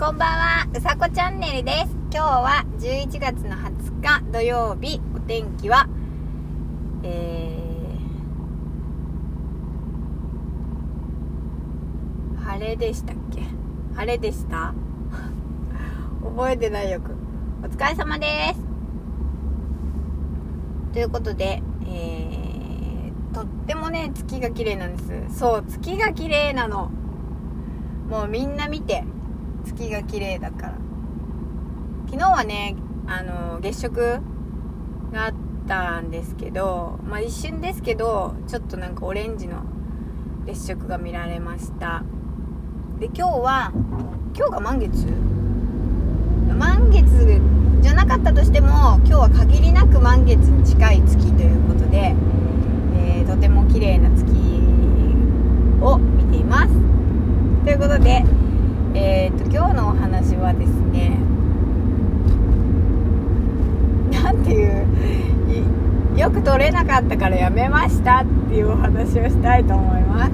こんばんは、うさこチャンネルです。今日は11月の20日土曜日、お天気は、えー、晴れでしたっけ？晴れでした？覚えてないよく。お疲れ様です。ということで、えー、とってもね、月が綺麗なんです。そう、月が綺麗なの。もうみんな見て。月が綺麗だから。昨日はねあの月食があったんですけどまあ一瞬ですけどちょっとなんかオレンジの月食が見られました。で今日は今日が満月？満月じゃなかったとしても今日は限りなく満月に近い月ということで、えー、とても綺麗な月を見ていますということでえーと、今日のお話はですねなんていうよく撮れなかったからやめましたっていうお話をしたいと思います。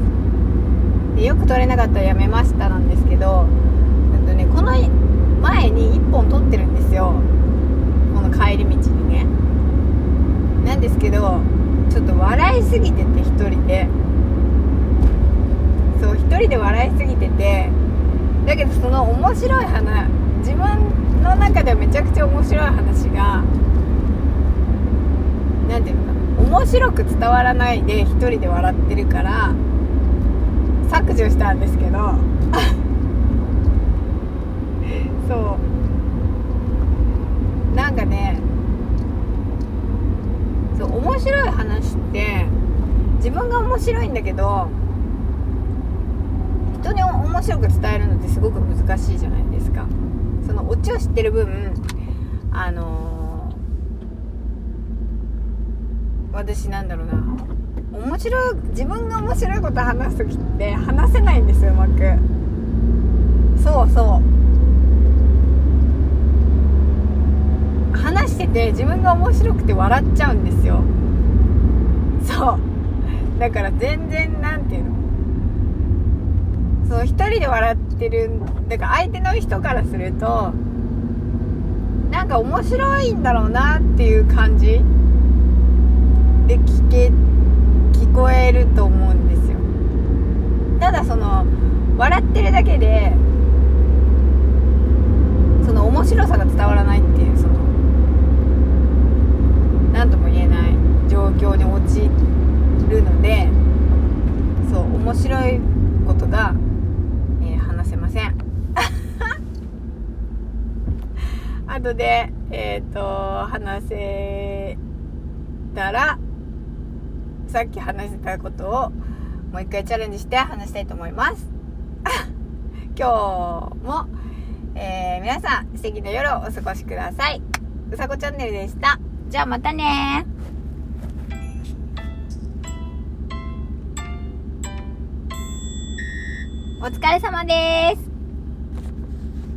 でよく撮れなかったらやめましたなんですけどとねこの前に1本撮ってるんですよ。この帰り道にね。なんですけどちょっと笑いすぎてて1人でそう1人で笑いすぎててだけどその面白い話。自分の中ではめちゃくちゃ面白い話が何ていうのか面白く伝わらないで一人で笑ってるから削除したんですけど。そう。なんかねそう面白い話って自分が面白いんだけど人に面白く伝えるのってすごく難しいじゃないですか。そのオチを知ってる分あのー、私なんだろうな。面白い自分が面白いこと話す時って話せないんですようまく。そうそう。話してて自分が面白くて笑っちゃうんですよ。そう。だから全然なんていうの。そう一人で笑ってるだから相手の人からするとなんか面白いんだろうなっていう感じで聞け聞こえると思うんですよただその笑ってるだけでその面白さが伝わらないっていうその何とも言えない状況に陥るのでそう面白いことがません後でえっ、ー、と話せたらさっき話したことをもう一回チャレンジして話したいと思います。今日も、えー、皆さん素敵な夜をお過ごしください。うさこチャンネルでした。じゃあまたね。お疲れ様です。